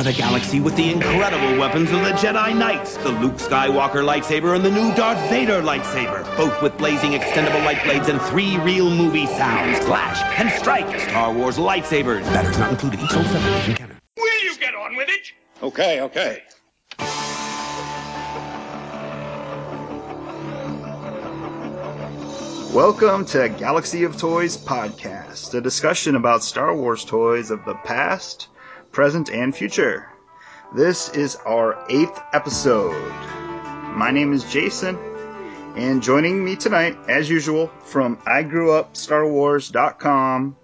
for the galaxy with the incredible weapons of the Jedi Knights, the Luke Skywalker lightsaber and the new Darth Vader lightsaber, both with blazing extendable light blades and three real movie sounds, Clash and Strike. Star Wars lightsabers. Batteries not included. Each sold separately from Canada. Will you get on with it? Okay, okay. Welcome to Galaxy of Toys podcast, a discussion about Star Wars toys of the past, present, and future. This is our eighth episode. My name is Jason, and joining me tonight, as usual, from igrewupstarwars.com,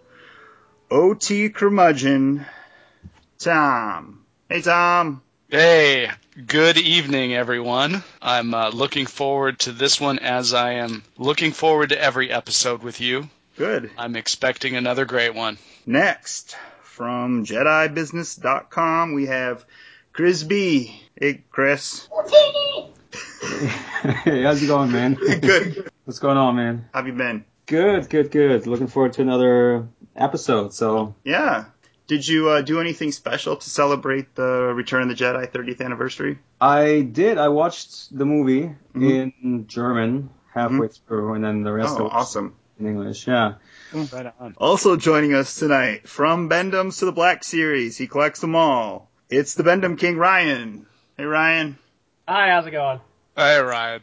OT Curmudgeon, Tom. Hey, Tom. Hey, good evening, everyone. I'm uh, looking forward to this one as I am looking forward to every episode with you. Good. I'm expecting another great one. Next, from JediBusiness.com, we have Chris B. Hey, Chris. hey, how's it going, man? Good. What's going on, man? How have you been? Good, good, good. Looking forward to another episode. So, Yeah. Did you uh, do anything special to celebrate the Return of the Jedi 30th anniversary? I did. I watched the movie Mhm. in German halfway through, and then the rest Oh, was awesome. in English. Yeah. Right on. Also joining us tonight from Bendums to the Black series, he collects them all. It's the Bendum King Ryan. Hey Ryan. Hi, how's it going? Hey, Ryan.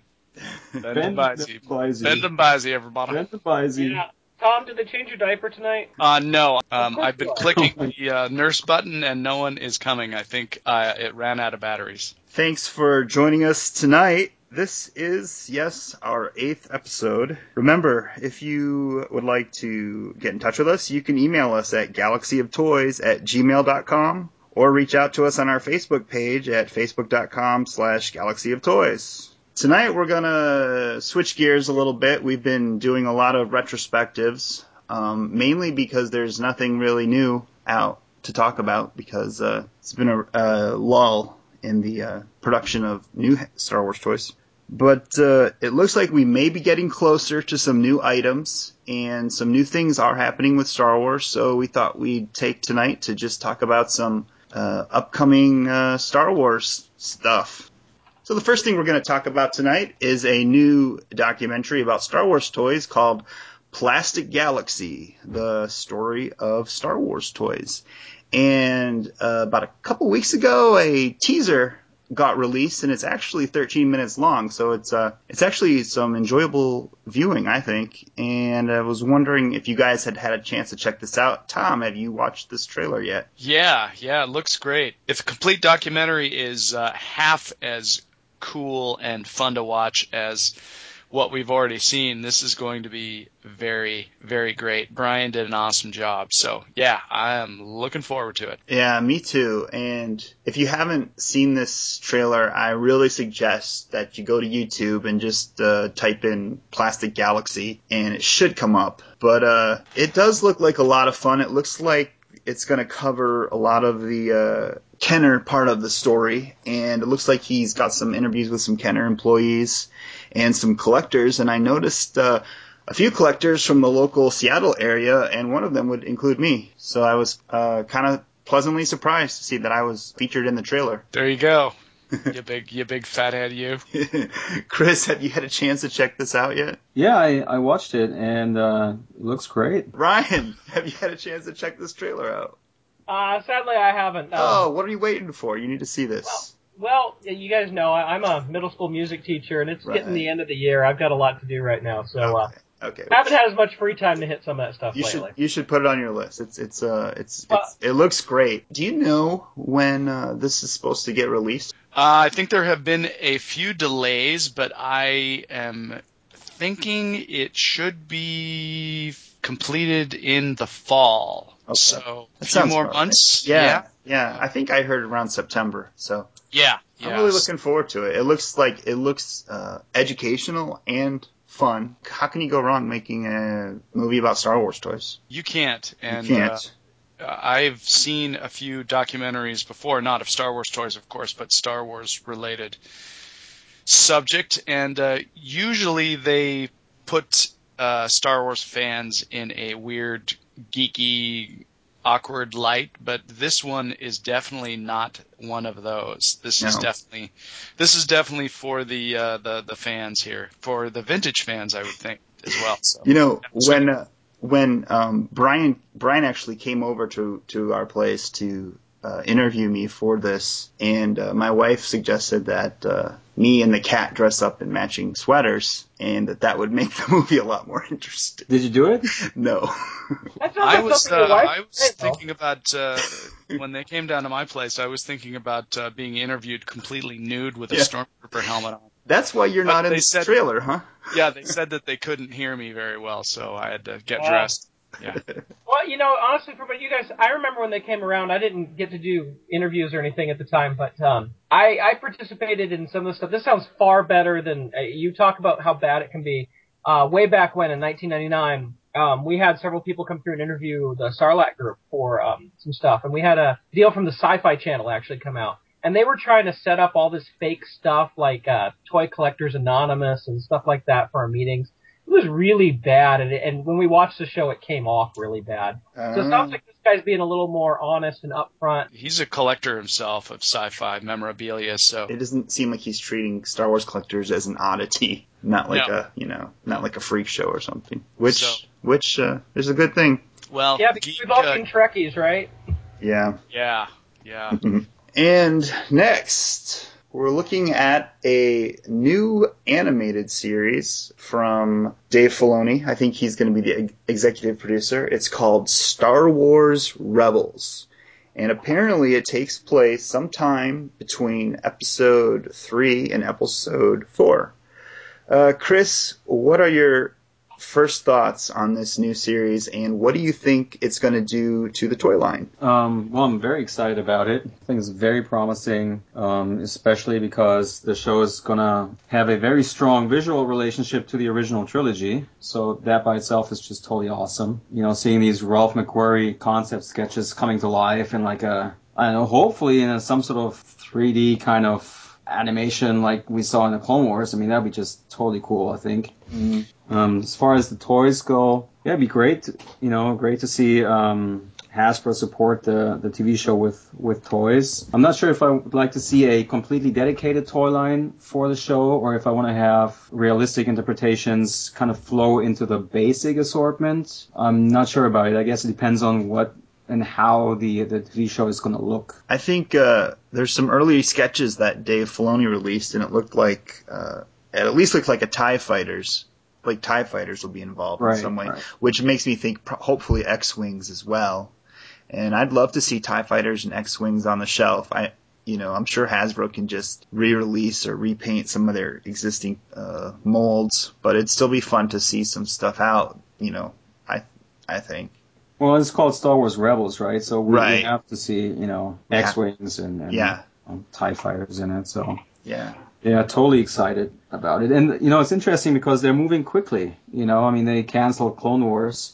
Bend Ben and Bizey. Bizey. Bend and Bizey, everybody. Ben Bizey. Yeah. Tom, did they change your diaper tonight? Uh, no, um, I've been clicking the uh, nurse button and no one is coming. I think uh, it ran out of batteries. Thanks for joining us tonight. This is, yes, our eighth episode. Remember, if you would like to get in touch with us, you can email us at galaxyoftoys at gmail.com or reach out to us on our Facebook page at facebook.com slash galaxyoftoys. Tonight we're gonna switch gears a little bit. We've been doing a lot of retrospectives, um, mainly because there's nothing really new out to talk about because uh, it's been a, a lull in the uh, production of new Star Wars toys. But uh, it looks like we may be getting closer to some new items, and some new things are happening with Star Wars. So we thought we'd take tonight to just talk about some uh, upcoming uh, Star Wars stuff. So the first thing we're going to talk about tonight is a new documentary about Star Wars toys called Plastic Galaxy: The Story of Star Wars Toys. And uh, about a couple weeks ago, a teaser got released, and it's actually 13 minutes long. So it's uh, it's actually some enjoyable viewing, I think. And I was wondering if you guys had had a chance to check this out. Tom, have you watched this trailer yet? Yeah, yeah, it looks great. If a complete documentary is uh, half as cool and fun to watch as what we've already seen, this is going to be very, very great. Brian did an awesome job. So, yeah, I am looking forward to it. Yeah, me too. And if you haven't seen this trailer, I really suggest that you go to YouTube and just uh, type in Plastic Galaxy, and it should come up. But uh, it does look like a lot of fun. It looks like it's going to cover a lot of the uh, Kenner part of the story, and it looks like he's got some interviews with some Kenner employees and some collectors. And I noticed uh, a few collectors from the local Seattle area, and one of them would include me. So I was uh, kind of pleasantly surprised to see that I was featured in the trailer. There you go. you big, you big fathead, you. Chris, have you had a chance to check this out yet? Yeah, I, I watched it, and uh, it looks great. Ryan, have you had a chance to check this trailer out? Uh, sadly, I haven't. no. Oh, what are you waiting for? You need to see this. Well, you guys know I, I'm a middle school music teacher, and it's Right. getting the end of the year. I've got a lot to do right now, so uh, Okay. haven't had as much free time to hit some of that stuff You should you should put it on your list. It's it's uh it's, Uh, it's it looks great. Do you know when uh, this is supposed to get released? Uh, I think there have been a few delays, but I am thinking it should be completed in the fall. Okay. So a few more about months. Yeah, yeah. I think I heard around September. So Yeah. yeah. I'm really looking forward to it. It looks like it looks uh, educational and fun. How can you go wrong making a movie about Star Wars toys? You can't. And you can't. Uh, I've seen a few documentaries before, not of Star Wars toys, of course, but Star Wars related subject, and uh, usually they put uh, Star Wars fans in a weird, geeky awkward light, but this one is definitely not one of those. This is definitely this is definitely for the uh, the the fans here, for the vintage fans, I would think as well. So You know, So- when uh, when um, Brian Brian actually came over to to our place to uh, interview me for this, and uh, my wife suggested that uh, me and the cat dress up in matching sweaters, and that that would make the movie a lot more interesting. Did you do it? No, That I was uh, I was say, though. thinking about uh, when they came down to my place. I was thinking about uh, being interviewed completely nude with a Yeah. stormtrooper helmet on. that's why you're But not in the said- trailer, huh? Yeah, they said that they couldn't hear me very well, so I had to get Oh. dressed. Yeah. Well, you know, honestly, for you guys, I remember when they came around. I didn't get to do interviews or anything at the time, but um, I, I participated in some of the stuff. This sounds far better than uh, you talk about how bad it can be. Uh, way back when in 1999, um, we had several people come through and interview the Sarlacc group for um, some stuff, and we had a deal from the Sci-Fi Channel actually come out, and they were trying to set up all this fake stuff like uh, Toy Collectors Anonymous and stuff like that for our meetings. It was really bad, and, and when we watched the show, it came off really bad. So it Uh, sounds like this guy's being a little more honest and upfront. He's a collector himself of sci-fi memorabilia, so it doesn't seem like he's treating Star Wars collectors as an oddity, not like No. a you know, not like a freak show or something. Which So- which uh, is a good thing. well, Yeah, because we've all uh, seen Trekkies, right? Yeah. yeah, yeah. And next, we're looking at a new animated series from Dave Filoni. I think he's going to be the executive producer. It's called Star Wars Rebels. And apparently it takes place sometime between episode 3 and episode 4. Uh, Chris, what are your first thoughts on this new series and what do you think it's going to do to the toy line? Um, well, I'm very excited about it. I think it's very promising, um, especially because the show is gonna have a very strong visual relationship to the original trilogy. So that by itself is just totally awesome. You know, seeing these Ralph McQuarrie concept sketches coming to life in like a, I don't know, hopefully in a, some sort of 3D kind of animation like we saw in the Clone Wars. I mean, that'd be just totally cool. I think. Um, as far as the toys go, yeah, it'd be great. to- You know, great to see um, Hasbro support the the TV show with with toys. I'm not sure if I would like to see a completely dedicated toy line for the show, or if I want to have realistic interpretations kind of flow into the basic assortment. I'm not sure about it. I guess it depends on what and how the the TV show is going to look. I think uh, there's some early sketches that Dave Filoni released, and it looked like uh, it at least looked like a Tie Fighters, like Tie Fighters will be involved Right, in some way, right. which makes me think pro- hopefully X Wings as well. And I'd love to see Tie Fighters and X Wings on the shelf. I, you know, I'm sure Hasbro can just re-release or repaint some of their existing uh, molds, but it'd still be fun to see some stuff out. You know, I, I think. Well, it's called Star Wars Rebels, right? So we, Right. we have to see, you know, X-wings and, and Yeah. um, Tie fighters in it. So Yeah. yeah, totally excited about it. And you know, it's interesting because they're moving quickly. You know, I mean, they canceled Clone Wars,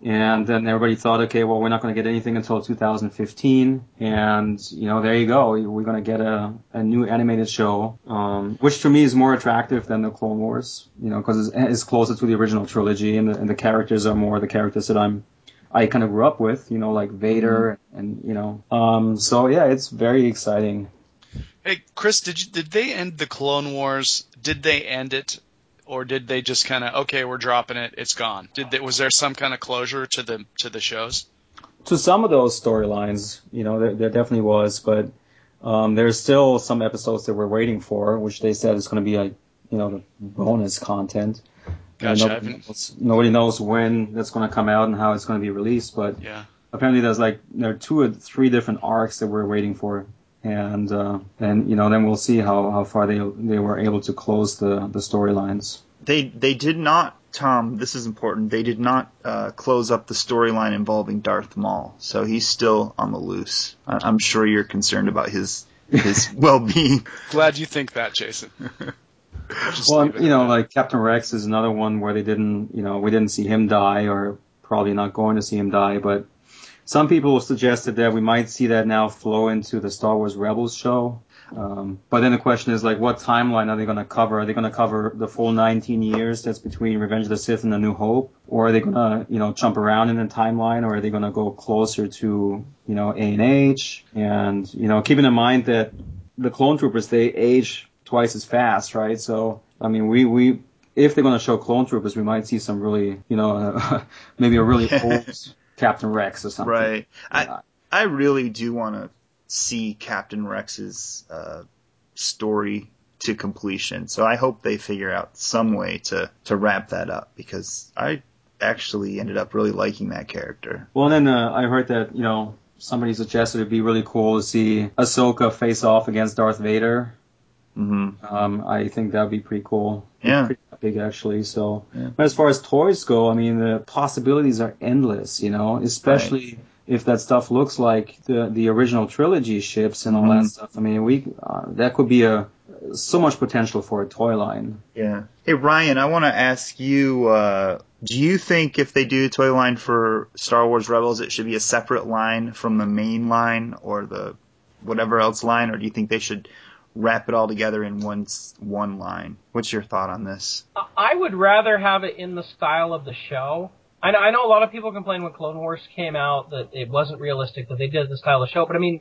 and then everybody thought, okay, well, we're not going to get anything until 2015, and you know, there you go. We're going to get a, a new animated show, um, which to me is more attractive than the Clone Wars. You know, because it's, it's closer to the original trilogy, and the, and the characters are more the characters that I'm I kind of grew up with, you know, like Vader and you know. Um, so yeah, it's very exciting. Hey, Chris, did you, did they end the Clone Wars? Did they end it, or did they just kind of okay, we're dropping it, it's gone? Did they, was there some kind of closure to the to the shows? To some of those storylines, you know, there, there definitely was, but um, there's still some episodes that we're waiting for, which they said is going to be a you know the bonus content. And Gotcha. Nobody, knows, nobody knows when that's going to come out and how it's going to be released, but Yeah. apparently there's like there are two or three different arcs that we're waiting for, and uh, and you know then we'll see how, how far they they were able to close the the storylines. They they did not, Tom. This is important. They did not uh, close up the storyline involving Darth Maul, so he's still on the loose. I, I'm sure you're concerned about his his well-being. Glad you think that, Jason. Well, you know, like Captain Rex is another one where they didn't, you know, we didn't see him die, or probably not going to see him die. But some people suggested that we might see that now flow into the Star Wars Rebels show. Um, but then the question is like, what timeline are they going to cover? Are they going to cover the full 19 years that's between Revenge of the Sith and A New Hope, or are they going to, you know, jump around in the timeline, or are they going to go closer to, you know, ANH? And you know, keeping in mind that the clone troopers they age twice as fast, right? So I mean, we we if they're going to show clone troopers, we might see some really, you know, uh, maybe a really old Captain Rex or something. Right. I I really do want to see Captain Rex's uh, story to completion. So I hope they figure out some way to to wrap that up because I actually ended up really liking that character. Well, and then uh, I heard that you know somebody suggested it'd be really cool to see Ahsoka face off against Darth Vader. Mm-hmm. Um, I think that'd be pretty cool. Yeah. Pretty big actually. So, Yeah. but as far as toys go, I mean, the possibilities are endless. You know, especially if that stuff looks like the the original trilogy ships and all Mhm. that stuff. I mean, we uh, that could be a so much potential for a toy line. Yeah. Hey Ryan, I want to ask you: uh, Do you think if they do a toy line for Star Wars Rebels, it should be a separate line from the main line or the whatever else line, or do you think they should wrap it all together in one one line? What's your thought on this? I would rather have it in the style of the show. I know, I know a lot of people complained when Clone Wars came out that it wasn't realistic that they did the style of the show, but I mean,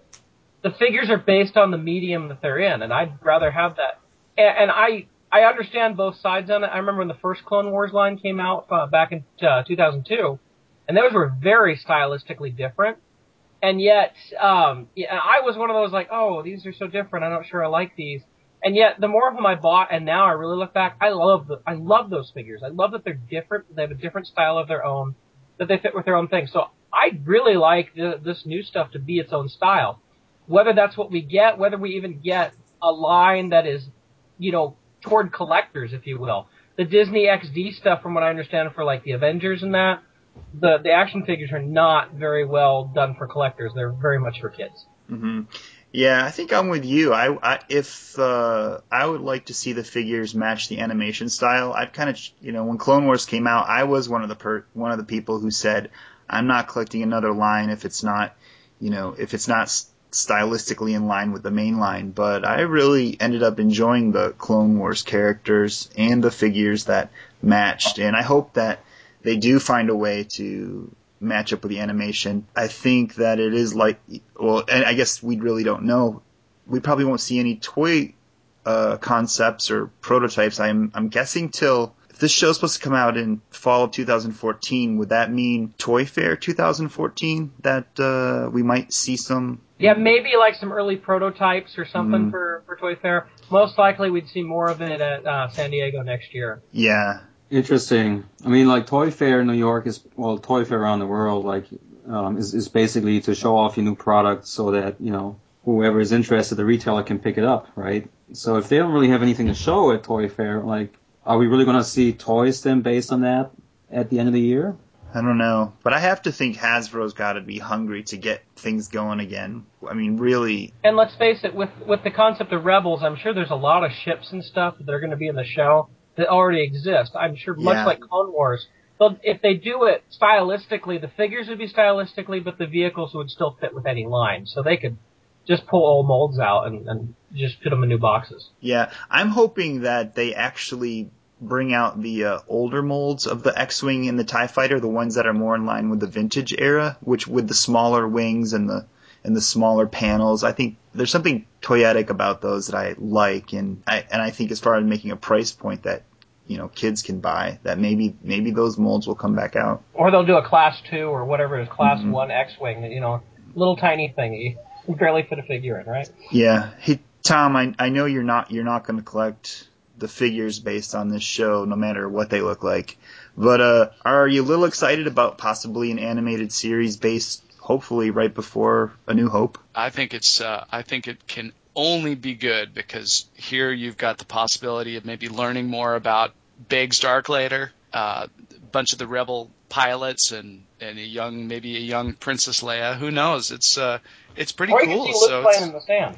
the figures are based on the medium that they're in, and I'd rather have that. And, and I I understand both sides on it. I remember when the first Clone Wars line came out uh, back in uh, 2002, and those were very stylistically different. And yet, um, yeah, I was one of those like, oh, these are so different. I'm not sure I like these. And yet, the more of them I bought, and now I really look back, I love the, I love those figures. I love that they're different. They have a different style of their own, that they fit with their own thing. So I really like the, this new stuff to be its own style. Whether that's what we get, whether we even get a line that is, you know, toward collectors, if you will. The Disney XD stuff, from what I understand, for like the Avengers and that, the the action figures are not very well done for collectors. They're very much for kids. hmm Yeah, I think I'm with you. I, I if uh, I would like to see the figures match the animation style. I've kind of, you know, when Clone Wars came out, I was one of the per, one of the people who said, I'm not collecting another line if it's not, you know, if it's not stylistically in line with the main line. But I really ended up enjoying the Clone Wars characters and the figures that matched, and I hope that they do find a way to match up with the animation. I think that it is like, well, and I guess we really don't know. We probably won't see any toy uh, concepts or prototypes. I'm I'm guessing till if this show's supposed to come out in fall of 2014, would that mean Toy Fair 2014 that uh, we might see some? Yeah, maybe like some early prototypes or something Mhm. for for Toy Fair. Most likely, we'd see more of it at uh, San Diego next year. Yeah, Interesting. I mean, like Toy Fair in New York is well, Toy Fair around the world, like, um, is is basically to show off your new product so that you know whoever is interested, the retailer can pick it up, right? So if they don't really have anything to show at Toy Fair, like, are we really going to see toys then based on that at the end of the year? I don't know, but I have to think Hasbro's got to be hungry to get things going again. I mean, really, And let's face it, with with the concept of Rebels, I'm sure there's a lot of ships and stuff that are going to be in the show that already exist. I'm sure, much Yeah. like Clone Wars, if they do it stylistically, the figures would be stylistically, but the vehicles would still fit with any line. So they could just pull old molds out and, and just put them in new boxes. Yeah, I'm hoping that they actually bring out the uh, older molds of the X-wing and the Tie Fighter, the ones that are more in line with the vintage era, which with the smaller wings and the and the smaller panels. I think there's something toyetic about those that I like, and I and I think as far as making a price point that you know kids can buy, that maybe maybe those molds will come back out. Or they'll do a Class 2 or whatever it is, Class Mhm. 1 X-Wing, you know, little tiny thing that you barely fit a figure in, right? Yeah. Hey Tom, I I know you're not you're not going to collect the figures based on this show, no matter what they look like. But uh, are you a little excited about possibly an animated series based, hopefully, right before A New Hope? I think it's uh, I think it can only be good because here you've got the possibility of maybe learning more about Biggs Darklighter, uh, a bunch of the rebel pilots, and and a young maybe a young Princess Leia. Who knows? It's uh it's pretty or you cool. can see Luke so playing it's- in the sand.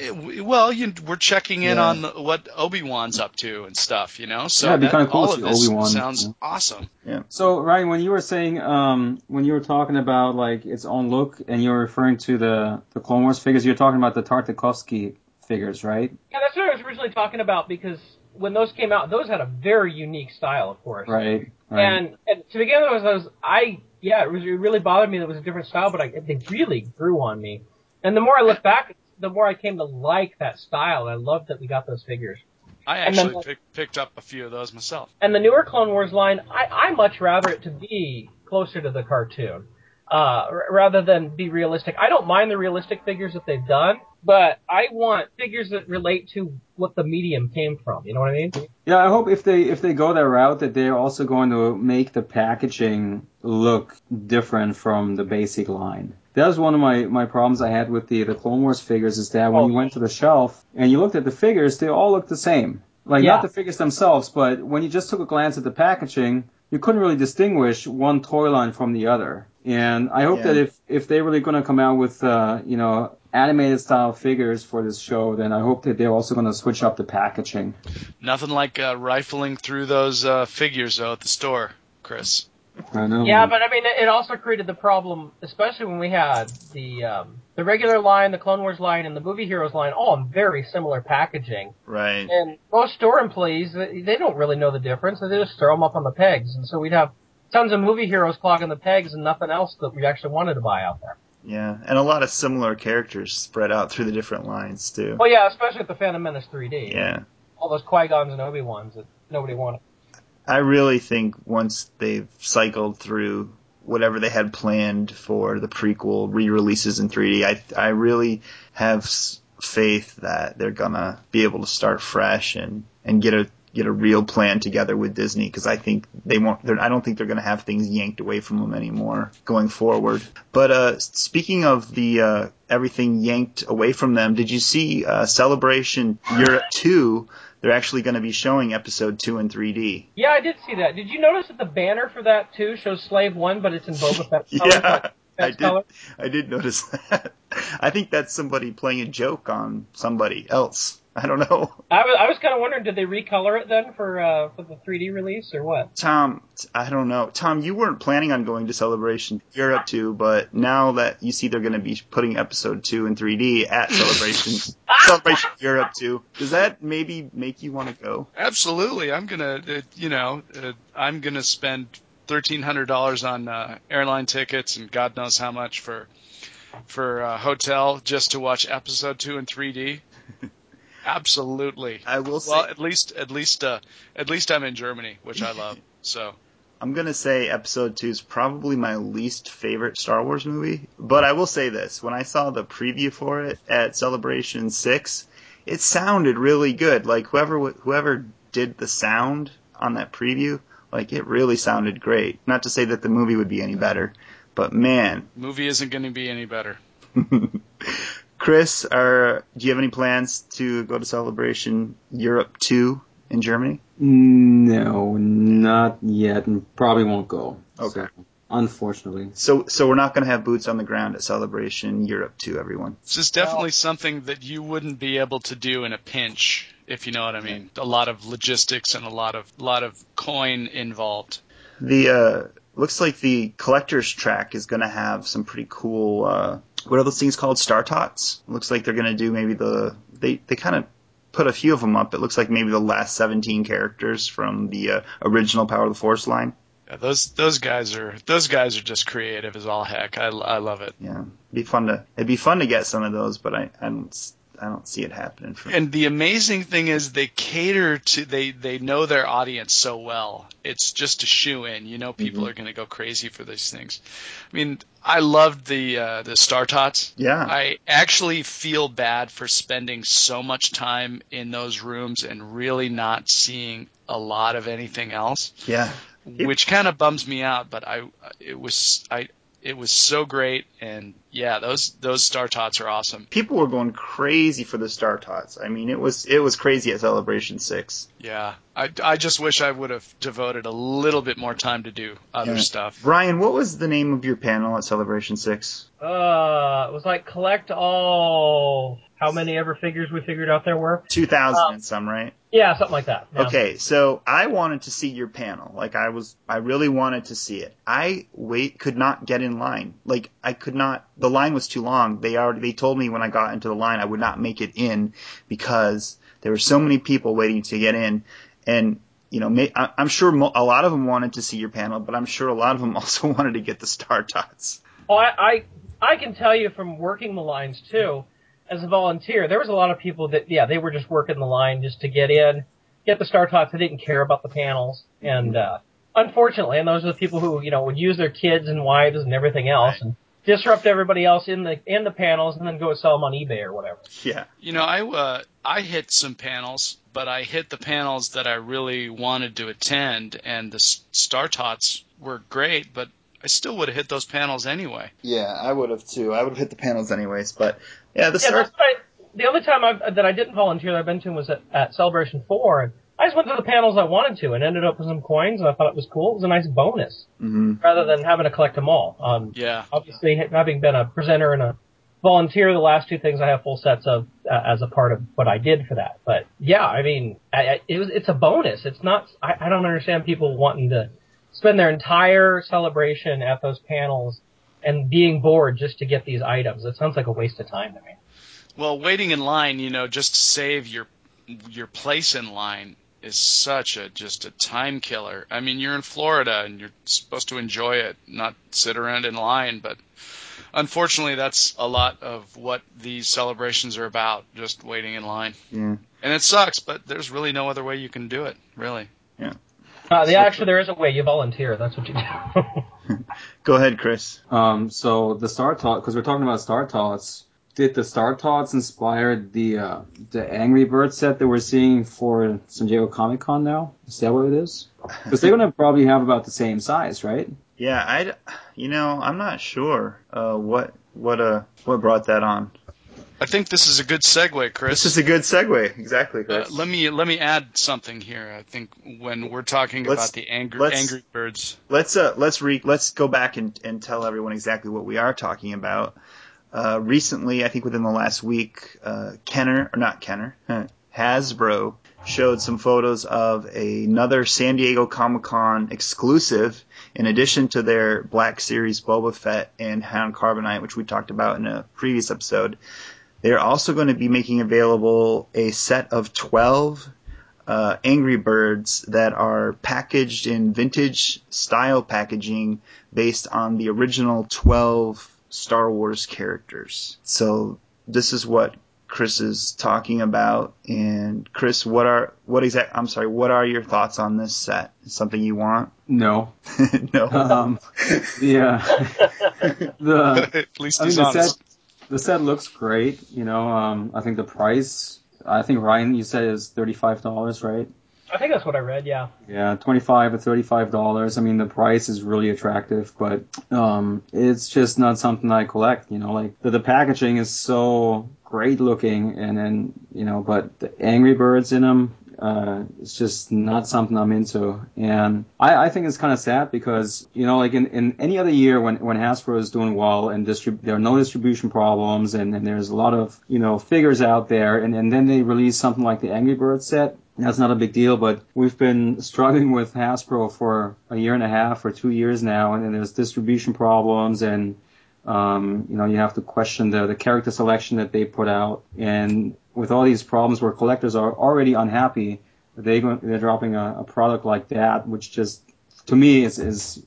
it- well, you, we're checking in Yeah. on the, what Obi Wan's up to and stuff, you know. So Yeah, it'd be that- kinda cool all to of see this Obi-Wan, sounds yeah. awesome. Yeah. So Ryan, when you were saying, um, when you were talking about like its own look, and you were referring to the the Clone Wars figures, you're talking about the Tartakovsky figures, right? Yeah, that's what I was originally talking about because when those came out, those had a very unique style, of course. Right. right. And, and to begin with, I was, I yeah, it was it really bothered me that it was a different style, but I, they really grew on me. And the more I look back, the more I came to like that style. I loved that we got those figures. I And then actually pick, picked up a few of those myself. And the newer Clone Wars line, I, I much rather it to be closer to the cartoon, uh, r- rather than be realistic. I don't mind the realistic figures that they've done, but I want figures that relate to what the medium came from. You know what I mean? Yeah, I hope if they if they go that route that they're also going to make the packaging look different from the basic line. That was one of my, my problems I had with the the Clone Wars figures is that when Oh. you went to the shelf and you looked at the figures, they all looked the same. Like Yeah. not the figures themselves, but when you just took a glance at the packaging, you couldn't really distinguish one toy line from the other. And I hope Yeah. that if if they're really going to come out with uh, you know animated style figures for this show, then I hope that they're also going to switch up the packaging. Nothing like uh, rifling through those uh, figures though at the store, Chris. I know. Yeah, but I mean, it it also created the problem, especially when we had the um, the regular line, the Clone Wars line, and the Movie Heroes line, all in very similar packaging. Right. And most store employees, they they don't really know the difference. They just throw them up on the pegs, and so we'd have tons of Movie Heroes clogging the pegs and nothing else that we actually wanted to buy out there. Yeah, and a lot of similar characters spread out through the different lines too. Well, yeah, especially with the Phantom Menace 3D. Yeah. All those Qui Gons and Obi Wans that nobody wanted. I really think once they've cycled through whatever they had planned for the prequel re-releases in 3D, I I really have faith that they're gonna be able to start fresh and and get a get a real plan together with Disney because I think they won't. they're- I don't think they're gonna have things yanked away from them anymore going forward. But uh, speaking of the uh, everything yanked away from them, did you see uh, Celebration Europe 2? They're actually going to be showing episode 2 in 3D. Yeah, I did see that. Did you notice that the banner for that too shows Slave One, but it's in Boba Fett? Yeah, I did. color? I did notice that. I think that's somebody playing a joke on somebody else. I don't know. I was, I was kind of wondering, did they recolor it then for uh, for the 3D release or what? Tom, I don't know. Tom, you weren't planning on going to Celebration Europe 2, but now that you see they're going to be putting episode 2 in 3D at Celebration Celebration Europe 2, does that maybe make you want to go? Absolutely, I'm gonna, uh, you know, uh, I'm gonna spend thirteen hundred dollars on uh, airline tickets and God knows how much for for uh, hotel just to watch episode two in 3D. Absolutely. I will say Well, at least, at least, uh, at least I'm in Germany, which I love. So I'm gonna say episode two is probably my least favorite Star Wars movie, but I will say this: when I saw the preview for it at Celebration Six, it sounded really good. Like whoever whoever did the sound on that preview, like it really sounded great. Not to say that the movie would be any better, but man, movie isn't going to be any better. Chris, are do you have any plans to go to Celebration Europe two in Germany? No, not yet, and probably won't go. Okay. So, unfortunately. So so we're not gonna have boots on the ground at Celebration Europe two, everyone. This is definitely something that you wouldn't be able to do in a pinch, if you know what I mean. A lot of logistics and a lot of lot of coin involved. The uh, looks like the collector's track is going to have some pretty cool. Uh, what are those things called? Star tots. Looks like they're going to do maybe the they they kind of put a few of them up. It looks like maybe the last 17 characters from the uh, original Power of the Force line. Yeah, those those guys are those guys are just creative as all heck. I, I love it. Yeah, it'd be fun to it'd be fun to get some of those, but I I don't I don't see it happening. For And the amazing thing is they cater to they they know their audience so well. It's just a shoe in. You know, people Mhm. are going to go crazy for these things. I mean, I loved the uh, the Star Tots. yeah, I actually feel bad for spending so much time in those rooms and really not seeing a lot of anything else, yeah. It- which kind of bums me out. But I, it was I, it was so great, and yeah, those those Star Tots are awesome. People were going crazy for the Star tots. I mean, it was it was crazy at Celebration Six. Yeah, I, I just wish I would have devoted a little bit more time to do other Yeah. stuff. Brian, what was the name of your panel at Celebration Six? Uh, it was like collect all how many ever figures we figured out there were. Two thousand Um, and some, right? Yeah, something like that. Yeah. Okay, so I wanted to see your panel. Like I was, I really wanted to see it. I wait, could not get in line. Like I could not. The line was too long. They already, they told me when I got into the line I would not make it in because there were so many people waiting to get in, and you know, I, I'm sure a lot of them wanted to see your panel, but I'm sure a lot of them also wanted to get the star tots. Oh, I, I I can tell you from working the lines too, as a volunteer, there was a lot of people that yeah they were just working the line just to get in, get the star tots. They didn't care about the panels, and uh, unfortunately, and those are the people who you know would use their kids and wives and everything else and disrupt everybody else in the in the panels and then go sell them on eBay or whatever. Yeah, You know, I uh, I hit some panels, but I hit the panels that I really wanted to attend, and the Star Tots were great, but I still would have hit those panels anyway. yeah, I would have too. I would have hit the panels anyways, but yeah, the Yeah, star. that's what I, the only time I've, that I didn't volunteer that I've been to was at, at Celebration 4, and I just went to the panels I wanted to and ended up with some coins, and I thought it was cool. It was a nice bonus, hmm rather than having to collect them all. Um, Yeah. obviously, having been a presenter and a volunteer, the last two things I have full sets of uh, as a part of what I did for that. But yeah, I mean, I, I, it was it's a bonus. It's not. I, I don't understand people wanting to spend their entire celebration at those panels and being bored just to get these items. It sounds like a waste of time to me. Well, waiting in line, you know, just to save your your place in line is such a just a time killer. I mean, you're in Florida and you're supposed to enjoy it, not sit around in line, but unfortunately that's a lot of what these celebrations are about, just waiting in line. Yeah. And it sucks, but there's really no other way you can do it, really. Yeah. Uh, the, actually, there is a way. You volunteer. That's what you do. Go ahead, Chris. Um, so the Star Tot, because we're talking about Star Tots, did the Star Tots inspire the uh, the Angry Bird set that we're seeing for San Diego Comic Con now? Is that what it is? Because they're gonna probably have about the same size, right? Yeah, I, you know, I'm not sure uh, what what uh what brought that on. I think this is a good segue, Chris. This is a good segue. Exactly, Uh, let me let me add something here. I think when we're talking Let's- about the angry angry birds, let's uh let's re let's go back and, and tell everyone exactly what we are talking about. Uh, recently, I think within the last week, uh, Kenner or not Kenner, Hasbro showed some photos of another San Diego Comic Con exclusive. In addition to their Black Series Boba Fett and Hound Carbonite, which we talked about in a previous episode, they're also going to be making available a set of 12 uh, Angry Birds that are packaged in vintage style packaging based on the original 12 Star Wars characters. So this is what Chris is talking about. And Chris, what are what exact? I'm sorry. What are your thoughts on this set? Is something you want? No. no. Um, yeah. the at least I mean he's the honest. The set looks great. You know, um, I think the price. I think Ryan, you said is thirty five dollars, right? I think that's what I read. Yeah. Yeah, twenty-five or thirty-five dollars. I mean, the price is really attractive, but um, it's just not something I collect. You know, like the, the packaging is so great looking, and then you know, but the Angry Birds in them, uh, it's just not something I'm into. And I, I think it's kind of sad because you know, like in, in any other year when when Hasbro is doing well and distrib- there are no distribution problems, and, and there's a lot of you know figures out there, and, and then they release something like the Angry Birds set that's not a big deal, but we've been struggling with Hasbro for a year and a half or two years now, and, then there's distribution problems, and um, you know you have to question the the character selection that they put out, and with all these problems where collectors are already unhappy, they they're dropping a, a product like that, which just to me is is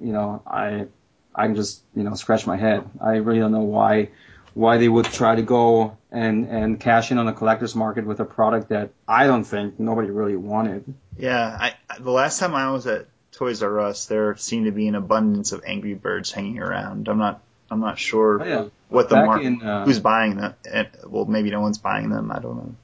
you know I I can just you know scratch my head. I really don't know why why they would try to go and and cash in on the collector's market with a product that I don't think nobody really wanted. Yeah, I, I- the last time I was at Toys R Us, there seemed to be an abundance of Angry Birds hanging around. I'm not, I'm not sure Oh, yeah. What the Back market, in, uh, who's buying them. And, well, maybe no one's buying them. I don't know.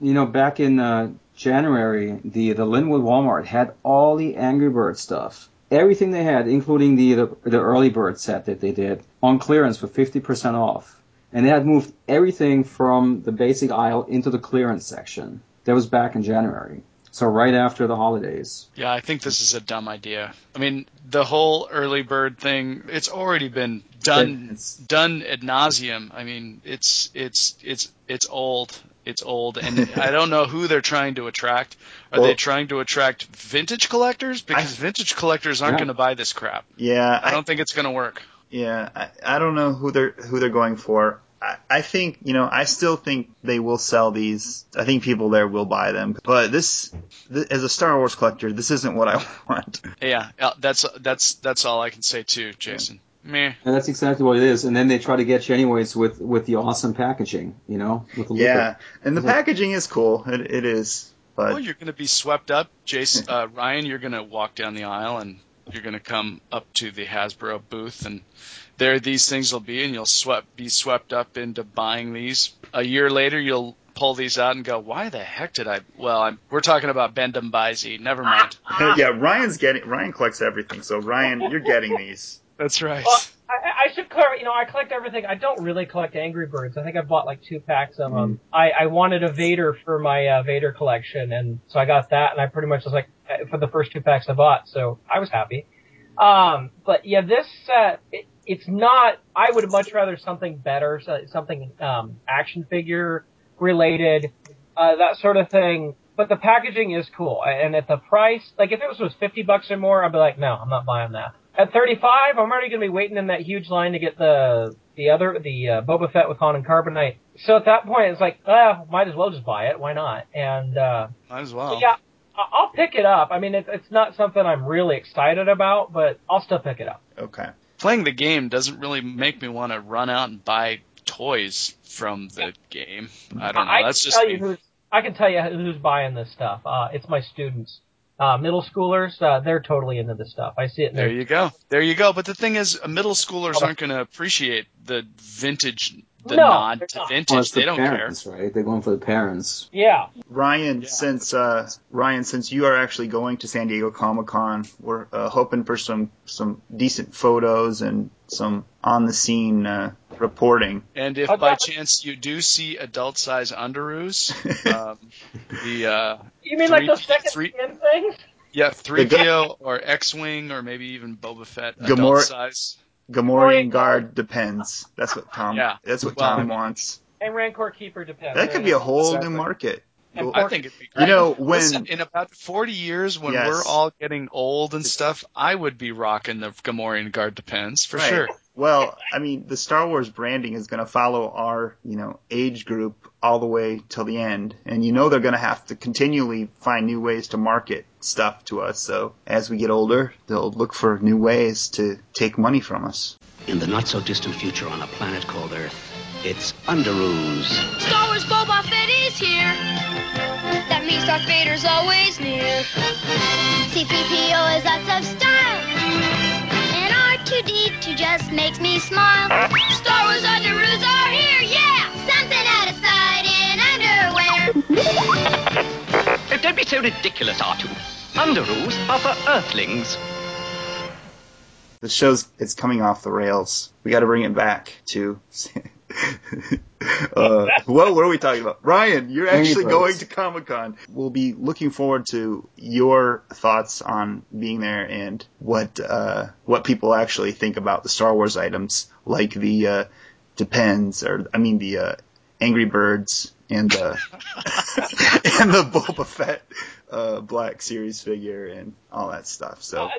You know, back in uh, January, the the Lynnwood Walmart had all the Angry Bird stuff. Everything they had, including the, the the early bird set that they did, on clearance for 50% off. And they had moved everything from the basic aisle into the clearance section. That was back in January. So right after the holidays. Yeah, I think this is a dumb idea. I mean, the whole early bird thing, it's already been done It's- done ad nauseum. I mean, it's it's it's it's old. It's old, and I don't know who they're trying to attract. Are Well- they trying to attract vintage collectors? Because vintage collectors aren't Yeah. going to buy this crap. Yeah, I don't think it's going to work. Yeah, I, I don't know who they're who they're going for. I, I think you know I still think they will sell these. I think people there will buy them. But this, th- as a Star Wars collector, this isn't what I want. Yeah, uh, that's that's that's all I can say too, Jason. Meh. And that's exactly what it is. And then they try to get you anyways with, with the awesome packaging, you know, with the Yeah, of- and the packaging is cool. It, it is, but Well, you're going to be swept up, Jason. Uh, Ryan, you're going to walk down the aisle and you're going to come up to the Hasbro booth, and there these things will be, and you'll swept be swept up into buying these. A year later, you'll pull these out and go, "Why the heck did I?" Well, I'm, we're talking about Bendham Bizy. Never mind. yeah, Ryan's getting Ryan collects everything. So Ryan, you're getting these. That's right. Well, I, I should clarify. You know, I collect everything. I don't really collect Angry Birds. I think I bought like two packs of them. I, I wanted a Vader for my uh, Vader collection, and so I got that. And I pretty much was like uh, for the first two packs I bought, so I was happy. Um, but yeah, this set it, it's not. I would much rather something better, so- something um, action figure related, uh, that sort of thing. But the packaging is cool, and at the price, like if it was, was fifty bucks or more, I'd be like, no, I'm not buying that. At 35, I'm already going to be waiting in that huge line to get the the other the uh, Boba Fett with Han and Carbonite. So at that point, it's like, ah, might as well just buy it. Why not? And uh, Might as so well. yeah, I'll pick it up. I mean, it's it's not something I'm really excited about, but I'll still pick it up. Okay. Playing the game doesn't really make me want to run out and buy toys from the game. I don't know. I That's can just tell you who's I can tell you who's buying this stuff. Uh, it's my students, uh, middle schoolers. Uh, they're totally into this stuff. I see it. There their, you go. There you go. But the thing is, middle schoolers aren't going to appreciate the vintage, the No, nod they're to not. vintage. Well, it's they the don't parents, right? They're going for the parents. yeah. Ryan, Yeah. since uh, Ryan, since you are actually going to San Diego Comic Con, we're uh, hoping for some some decent photos and some on the scene uh, reporting. And if by chance you do see adult size underoos, um, the uh, You mean like Three- those second three- skin things? yeah, three PO or X Wing or maybe even Boba Fett adult Gamora- size. Gamorrean guard depends. That's what Tom. Yeah. That's what Well, Tom wants. And Rancor Keeper depends. That could be a whole Exactly. new market. Well, I think it'd be great. You know, when Listen, in about 40 years, when Yes. we're all getting old and stuff, I would be rocking the Gamorrean Guard Depends for Right. sure. Well, I mean, the Star Wars branding is going to follow our, you know, age group all the way till the end, and you know they're going to have to continually find new ways to market stuff to us. So as we get older, they'll look for new ways to take money from us. In the not so distant future on a planet called Earth, it's Underoos. Star Wars Boba Fett is here. That means Darth Vader's always near. C-3PO is lots of style. And R2-D2 just makes me smile. Star Wars Underoos are here, yeah! Oh, don't be so ridiculous, R2. Underoos are for Earthlings. The show's it's coming off the rails. We got to bring it back to. uh, what, what are we talking about? Ryan, you're Angry actually Birds. going to Comic Con. We'll be looking forward to your thoughts on being there and what uh, what people actually think about the Star Wars items, like the uh, Depends, or I mean the uh, Angry Birds and the and the Boba Fett uh, Black Series figure and all that stuff. So. Uh,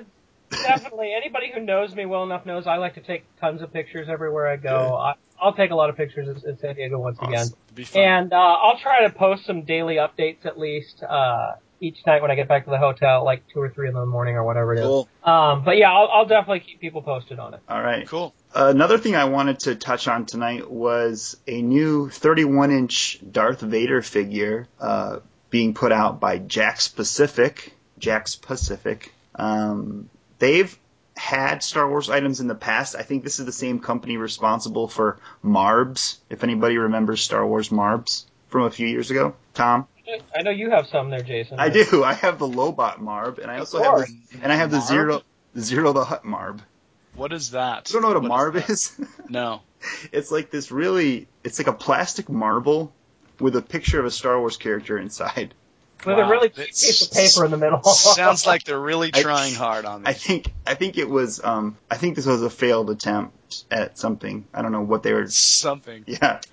definitely. Anybody who knows me well enough knows I like to take tons of pictures everywhere I go. I, I'll take a lot of pictures in, in San Diego once again. Awesome. It'd be fun. And uh, I'll try to post some daily updates at least uh, each night when I get back to the hotel, like two or three in the morning or whatever it is. Cool. Um, but yeah, I'll, I'll definitely keep people posted on it. All right. cool. Another thing I wanted to touch on tonight was a new 31 inch Darth Vader figure uh, being put out by Jakks Pacific. Jakks Pacific. Um, they've had Star Wars items in the past. I think this is the same company responsible for Marbs, if anybody remembers Star Wars Marbs from a few years ago. Tom? I know you have some there, Jason. I do. I have the Lobot Marb, and I also have the, and I have the Marb? Ziro Ziro the Hutt Marb. What is that? You don't know what a What Marb is is? No. It's like this really, it's like a plastic marble with a picture of a Star Wars character inside. with Wow, a really piece of paper in the middle. Sounds like they're really I- trying hard on I think I think it was um I think this was a failed attempt at something. I don't know what they were. Something. Yeah.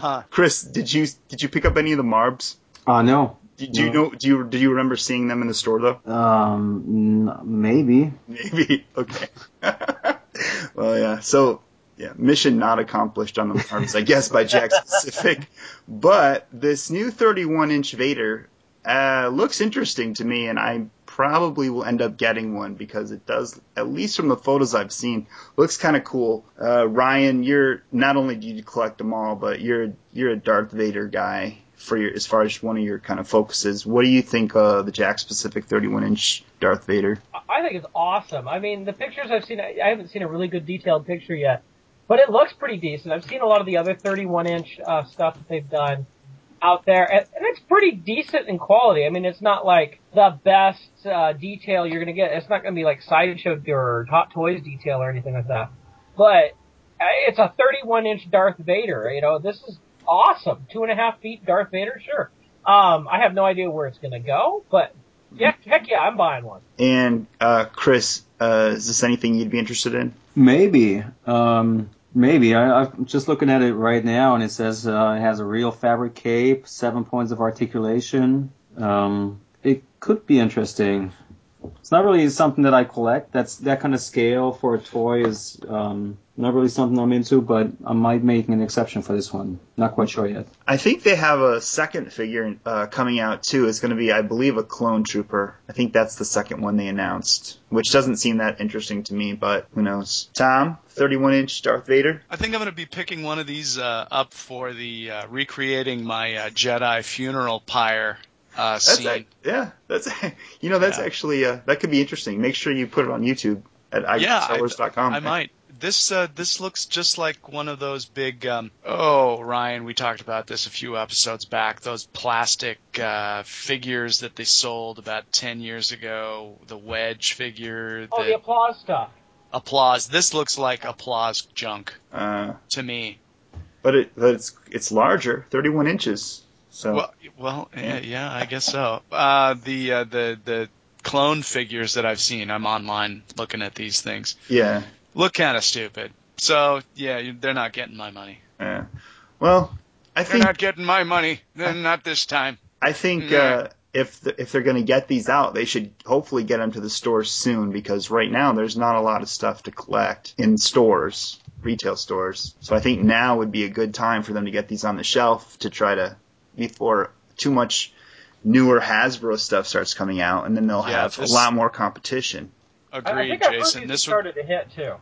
Huh. Chris, did you did you pick up any of the Marbs? Uh, no. Do, do you know? Do you do you remember seeing them in the store though? Um, maybe. Maybe. Okay. well, yeah. So, yeah, mission not accomplished on the Marbs, I guess, by Jack Pacific. But this new 31 inch Vader uh, looks interesting to me, and I probably will end up getting one because it does, at least from the photos I've seen, looks kind of cool. Uh, Ryan, you're not only do you collect them all, but you're you're a Darth Vader guy for your as far as one of your kind of focuses. What do you think of the Jakks Pacific 31 inch Darth Vader? I think it's awesome. I mean, the pictures I've seen, I haven't seen a really good detailed picture yet, but it looks pretty decent. I've seen a lot of the other 31 inch uh, stuff that they've done out there, and, and it's pretty decent in quality. I mean, it's not like the best uh, detail you're going to get. It's not going to be like Sideshow or Hot Toys detail or anything like that. But uh, it's a 31 inch Darth Vader. You know, this is awesome. Two and a half feet Darth Vader, sure. Um, I have no idea where it's going to go, but yeah, heck yeah, I'm buying one. And uh, Chris, uh, is this anything you'd be interested in? Maybe. Um, maybe. I, I'm just looking at it right now, and it says uh, it has a real fabric cape, seven points of articulation. Um, it could be interesting. It's not really something that I collect. That's that kind of scale for a toy is um, not really something I'm into, but I might make an exception for this one. Not quite sure yet. I think they have a second figure uh, coming out too. It's going to be, I believe, a clone trooper. I think that's the second one they announced, which doesn't seem that interesting to me, but who knows? Tom, 31 inch Darth Vader. I think I'm going to be picking one of these uh, up for the uh, recreating my uh, Jedi funeral pyre uh, That's scene. ac- yeah, that's you know that's Yeah. actually uh, that could be interesting. Make sure you put it on YouTube at Yeah, I- iSellers.com. I might. This uh, this looks just like one of those big. Um, oh, Ryan, we talked about this a few episodes back. Those plastic uh, figures that they sold about ten years ago. The wedge figure. Oh, the the applause stuff. applause. This looks like applause junk Uh, to me. but it but it's it's larger, 31 inches. So Well, well, yeah, yeah, I guess so. Uh, the uh, the the clone figures that I've seen. I'm online looking at these things. yeah, Look kind of stupid. So yeah, you- they're not getting my money. yeah. Well, I think They're think not getting my money. They're not this time. I think Yeah. uh, if the, if they're going to get these out, they should hopefully get them to the stores soon because right now there's not a lot of stuff to collect in stores, retail stores. So I think now would be a good time for them to get these on the shelf to try to before too much newer Hasbro stuff starts coming out, and then they'll Yeah, have this- a lot more competition. I, I Agreed, think I've Jason. these This would to hit too.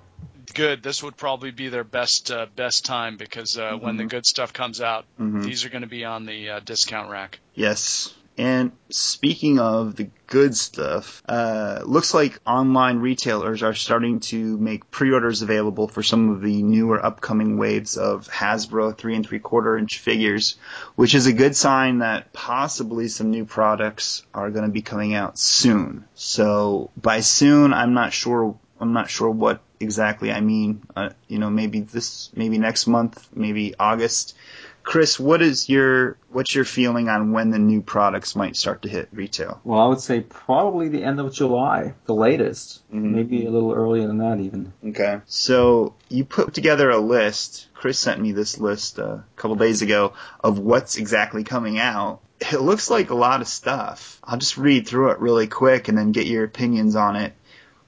good. This would probably be their best uh, best time because uh, when the good stuff comes out, Mhm. these are going to be on the uh, discount rack. Yes. And speaking of the good stuff, uh, looks like online retailers are starting to make pre-orders available for some of the newer upcoming waves of Hasbro three and three quarter inch figures, which is a good sign that possibly some new products are going to be coming out soon. So by soon, I'm not sure. I'm not sure what exactly I mean. Uh, you know, maybe this, maybe next month, maybe August. Chris, what is your what's your feeling on when the new products might start to hit retail? Well, I would say probably the end of July, the latest. Mhm. Maybe a little earlier than that even. Okay. So you put together a list. Chris sent me this list uh, a couple days ago of what's exactly coming out. It looks like a lot of stuff. I'll just read through it really quick and then get your opinions on it.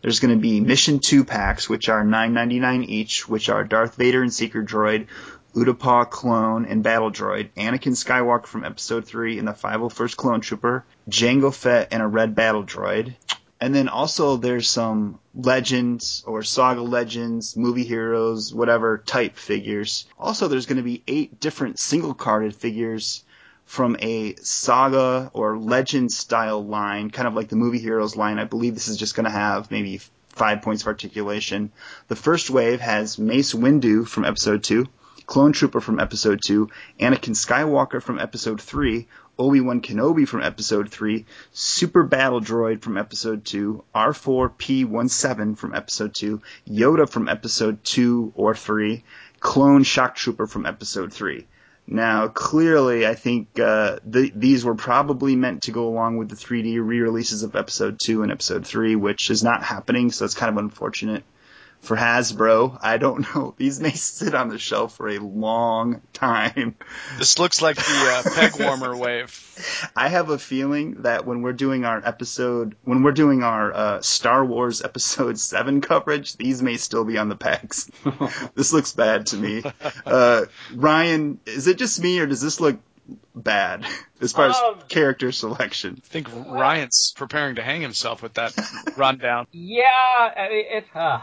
There's going to be Mission 2 packs, which are $9.99 each, which are Darth Vader and Seeker Droid, Utapau Clone and Battle Droid, Anakin Skywalker from Episode 3 and the 501st Clone Trooper, Jango Fett and a Red Battle Droid. And then also there's some legends or saga legends, movie heroes, whatever type figures. Also there's going to be eight different single carded figures from a saga or legend style line, kind of like the movie heroes line. I believe this is just going to have maybe five points of articulation. The first wave has Mace Windu from episode 2, Clone Trooper from episode 2, Anakin Skywalker from episode 3, Obi-Wan Kenobi from episode 3, Super Battle Droid from episode 2, R4P17 from episode 2, Yoda from episode 2 or 3, Clone Shock Trooper from episode 3. Now, clearly, I think uh, the, these were probably meant to go along with the 3D re-releases of Episode Two and Episode Three, which is not happening. So it's kind of unfortunate for Hasbro. I don't know. These may sit on the shelf for a long time. This looks like the uh, peg warmer wave. I have a feeling that when we're doing our episode, when we're doing our uh, Star Wars Episode Seven coverage, these may still be on the pegs. this looks bad to me. Uh, Ryan, is it just me or does this look bad as far as Um, character selection? I think Ryan's preparing to hang himself with that rundown. Yeah, I mean, it's. Uh.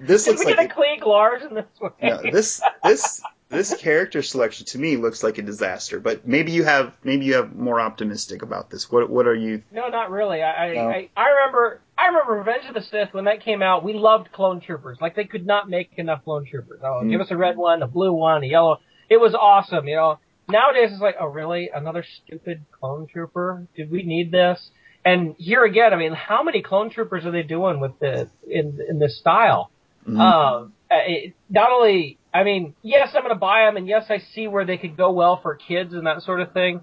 this Did looks we like get it- a Cliegg Lars in this way? no, this this this character selection to me looks like a disaster. But maybe you have maybe you have more optimistic about this. What what are you? No, not really. I, I, No. I I remember I remember Revenge of the Sith when that came out. We loved clone troopers. Like they could not make enough clone troopers. Oh, Mm. give us a red one, a blue one, a yellow. It was awesome. You know. Nowadays it's like, oh really? Another stupid clone trooper? Did we need this? And here again, I mean, how many clone troopers are they doing with the in in this style? Mhm. Um, uh, it, not only, I mean, yes, I'm going to buy them, and yes, I see where they could go well for kids and that sort of thing.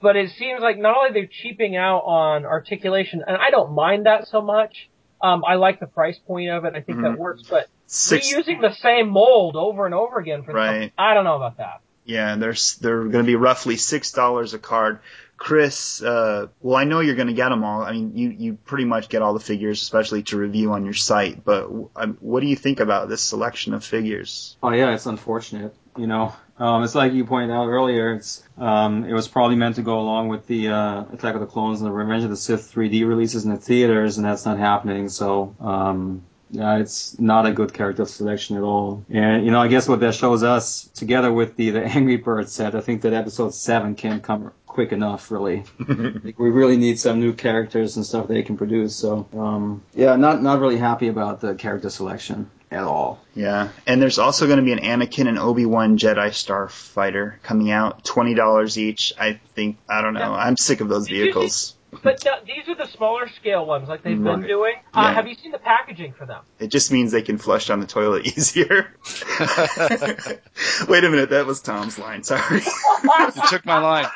But it seems like not only they're cheaping out on articulation, and I don't mind that so much. Um, I like the price point of it. I think Mhm. that works. But Six. reusing the same mold over and over again for Right. I don't know about that. Yeah, there's they're going to be roughly six dollars a card. Chris, uh, well, I know you're going to get them all. I mean, you you pretty much get all the figures, especially to review on your site. But um, what do you think about this selection of figures? Oh yeah, it's unfortunate. You know, um, it's like you pointed out earlier. It's um, it was probably meant to go along with the uh, Attack of the Clones and the Revenge of the Sith 3D releases in the theaters, and that's not happening. So um, yeah, it's not a good character selection at all. And you know, I guess what that shows us, together with the the Angry Birds set, I think that Episode Seven can't come quick enough. Really, like, we really need some new characters and stuff they can produce. So um, yeah, not not really happy about the character selection at all. Yeah, and there's also going to be an Anakin and Obi Wan Jedi Starfighter coming out, twenty dollars each. I think I don't know. Yeah. I'm sick of those vehicles. But no, these are the smaller scale ones, like they've been Right. doing. Uh, have you seen the packaging for them? It just means they can flush down the toilet easier. Wait a minute, that was Tom's line. Sorry. You took my line.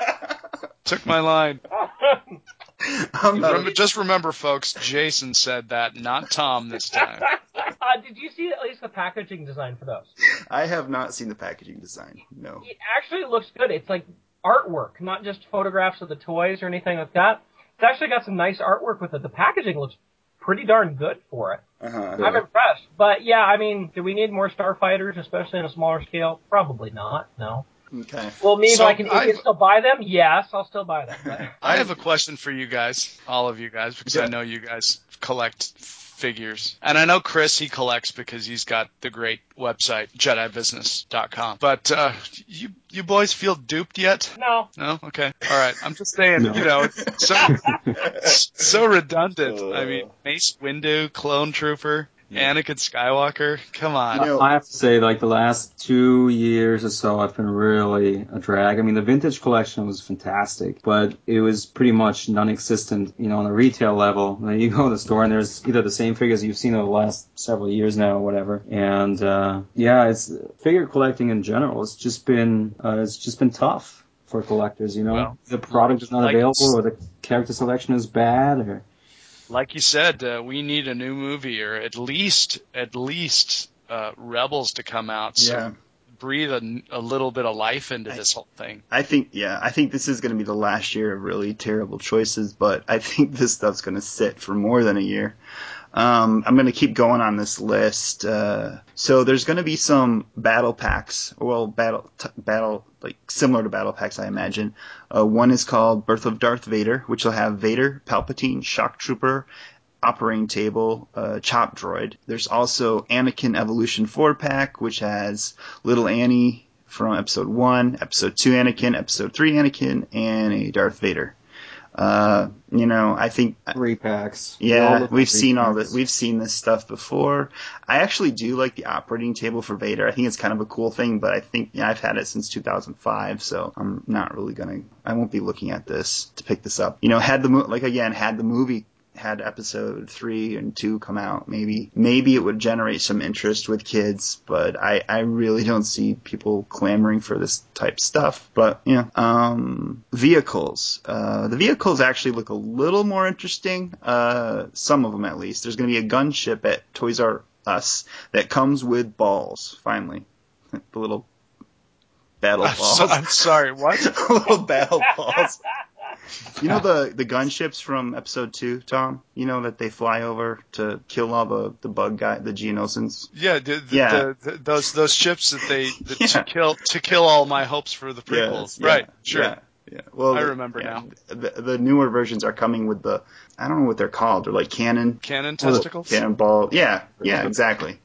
Took my line. I'm not- Remember, just remember, folks, Jason said that, not Tom this time. uh, did you see at least the packaging design for those? I have not seen the packaging design. No. It actually looks good. It's like artwork, not just photographs of the toys or anything like that. It's actually got some nice artwork with it. The packaging looks pretty darn good for it. Uh-huh. I'm impressed. But yeah, I mean, do we need more starfighters, especially on a smaller scale? Probably not. No. Okay. Well, me, So I can, if I I've- still buy them, yes, I'll still buy them. I have a question for you guys, all of you guys, because Yeah. I know you guys collect figures. And I know Chris, he collects because he's got the great website, JediBusiness.com. But uh, you you boys feel duped yet? no, No? Okay. All right. I'm just saying, No. you know, it's so, so redundant. I mean, Mace Windu, Clone Trooper, Anakin Skywalker. Come on. You know- I have to say, like the last two years or so, I've been really a drag. I mean, the vintage collection was fantastic, but it was pretty much non-existent, you know, on a retail level. Then you go to the store and there's either the same figures you've seen over the last several years now or whatever. And uh, yeah, it's figure collecting in general. It's just been uh, it's just been tough for collectors. You know, Well, the product is not like- available, or the character selection is bad, or like you said, uh, we need a new movie or at least at least uh, Rebels to come out. So Yeah. breathe a, a little bit of life into this whole thing. I think, yeah, I think this is going to be the last year of really terrible choices, but I think this stuff's going to sit for more than a year. Um, I'm going to keep going on this list. Uh, so there's going to be some battle packs, well, battle, t- battle, like similar to battle packs, I imagine. Uh, one is called Birth of Darth Vader, which will have Vader, Palpatine, Shock Trooper, operating table, uh, chop droid. There's also Anakin Evolution 4 pack, which has Little Annie from episode 1, episode 2 Anakin, episode 3 Anakin, and a Darth Vader. Uh, you know, I think three packs. Yeah, we've seen all this. We've seen this stuff before. I actually do like the operating table for Vader. I think it's kind of a cool thing, but I think yeah, I've had it since 2005, so I'm not really gonna. I won't be looking at this to pick this up. You know, had the mo- like again had the movie had episode three and two come out, maybe maybe it would generate some interest with kids. But I I really don't see people clamoring for this type stuff. But yeah, um, vehicles. Uh, the vehicles actually look a little more interesting. Uh, some of them at least. There's going to be a gunship at Toys R Us that comes with balls. Finally, the little battle I'm, balls. so, I'm sorry. What? little battle balls. You know the the gunships from episode two, Tom. You know that they fly over to kill all the the bug guy, the Geonosians. Yeah, the, the, Yeah. The, the, those those ships that they that Yeah. to kill to kill all my hopes for the prequels. Yes, yeah, right. Sure. Yeah. yeah. Well, I the- remember yeah, now. The, the newer versions are coming with the I don't know what they're called. They're like cannon Cannon little testicles. cannonball. Yeah, yeah, exactly.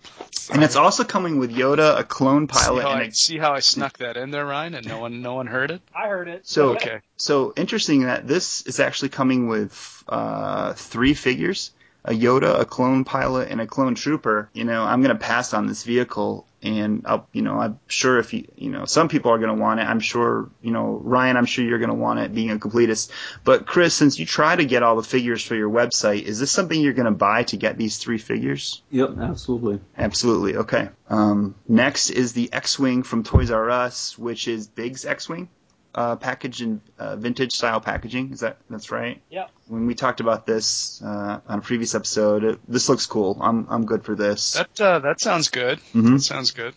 And it's also coming with Yoda, a clone See pilot, how, and I, a see how I snuck that in there, Ryan, and no one no one heard it. I heard it. So Okay. so interesting that this is actually coming with uh, three figures: a Yoda, a clone pilot, and a clone trooper. You know, I'm gonna pass on this vehicle, and I'll, you know, I'm sure if you, you know, some people are gonna want it. I'm sure, you know, Ryan, I'm sure you're gonna want it, being a completist. But Chris, since you try to get all the figures for your website, is this something you're gonna buy to get these three figures? Yep, absolutely. Absolutely. Okay. Um, next is the X-wing from Toys R Us, which is Big's X-wing, uh, packaged in uh, vintage style packaging. Is that that's right? Yeah. When we talked about this uh, on a previous episode, it, this looks cool. I'm I'm good for this. That uh, that sounds good. Mhm. That sounds good.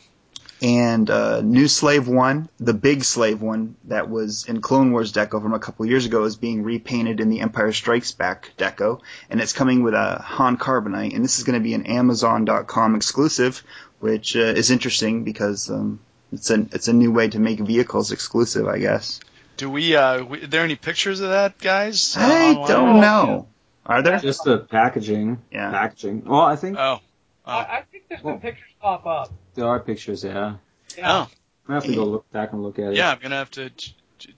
And uh, new Slave One, the big Slave One that was in Clone Wars deco from a couple years ago, is being repainted in the Empire Strikes Back deco, and it's coming with a Han Carbonite, and this is going to be an Amazon.com exclusive, which uh, is interesting because um, it's a it's a new way to make vehicles exclusive, I guess. Do we? Uh, we, are there any pictures of that, guys? uh, I online? don't know. Are there? Just the packaging. Yeah. Packaging. Well, I think Oh. I, I think there's some Well- pictures pop up. there are pictures, yeah. Yeah. Oh. I have to go look back and look at it. Yeah, I'm gonna have to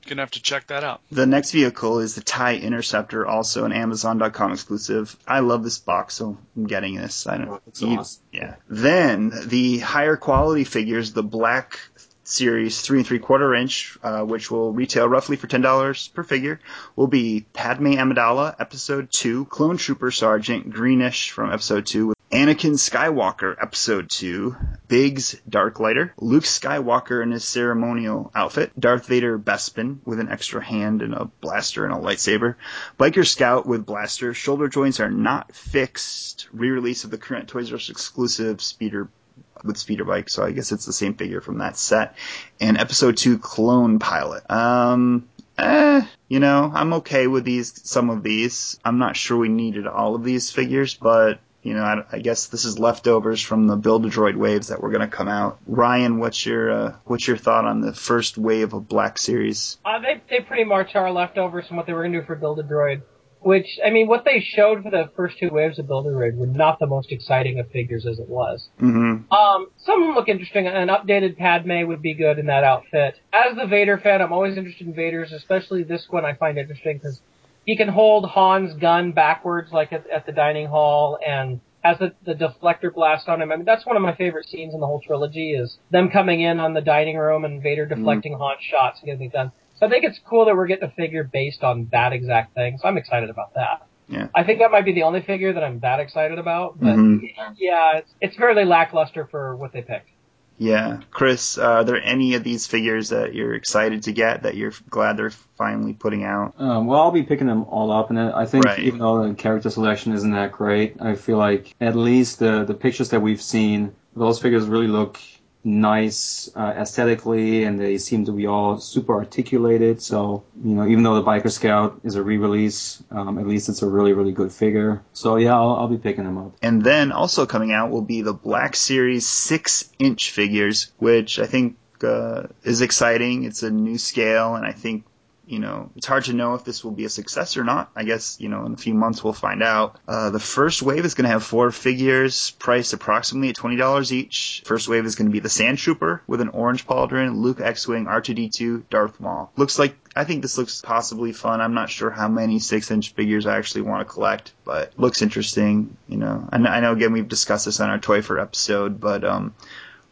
gonna have to check that out. The next vehicle is the TIE Interceptor, also an Amazon.com exclusive. I love this box, so I'm getting this. I don't. Oh, it's you- awesome. Yeah. Then the higher quality figures, the Black Series three and three quarter inch, uh, which will retail roughly for ten dollars per figure, will be Padme Amidala, Episode Two, Clone Trooper Sergeant Greenish from Episode Two, with Anakin Skywalker, Episode 2, Biggs Darklighter, Luke Skywalker in his ceremonial outfit, Darth Vader Bespin with an extra hand and a blaster and a lightsaber, Biker Scout with blaster, shoulder joints are not fixed, re-release of the current Toys R Us exclusive speeder with speeder bike, so I guess it's the same figure from that set, and Episode 2 Clone Pilot. Um, eh, you know, I'm okay with these, some of these. I'm not sure we needed all of these figures, but you know, I, I guess this is leftovers from the Build-A-Droid waves that were going to come out. Ryan, what's your uh, what's your thought on the first wave of Black Series? Uh, they they pretty much are leftovers from what they were going to do for Build a Droid. Which I mean, what they showed for the first two waves of Build a Droid were not the most exciting of figures as it was. Mm-hmm. Um, some of them look interesting. An updated Padme would be good in that outfit. As the Vader fan, I'm always interested in Vader's, especially this one. I find interesting because he can hold Han's gun backwards, like at, at the dining hall, and has the, the deflector blast on him. I mean, that's one of my favorite scenes in the whole trilogy is them coming in on the dining room and Vader deflecting Han's shots and getting it done. So I think it's cool that we're getting a figure based on that exact thing. So I'm excited about that. Yeah. I think that might be the only figure that I'm that excited about, but Mhm. yeah, it's, it's fairly lackluster for what they picked. Yeah, Chris, uh, are there any of these figures that you're excited to get that you're glad they're finally putting out? Um, well, I'll be picking them all up, and I think Right. even though the character selection isn't that great, I feel like at least the the pictures that we've seen, those figures really look nice uh, aesthetically, and they seem to be all super articulated. So you know, even though the Biker Scout is a re-release, um, at least it's a really really good figure. So yeah, I'll, I'll be picking them up. And then also coming out will be the Black Series 6 inch figures, which I think uh, is exciting. It's a new scale, and I think, you know, it's hard to know if this will be a success or not. I guess, you know, in a few months we'll find out. Uh, the first wave is going to have four figures, priced approximately at $20 each. First wave is going to be the Sand Trooper with an orange pauldron, Luke X-Wing, R2D2, Darth Maul. Looks like I think this looks possibly fun. I'm not sure how many six inch figures I actually want to collect, but looks interesting. You know, I know, I know again we've discussed this on our Toy for episode, but um,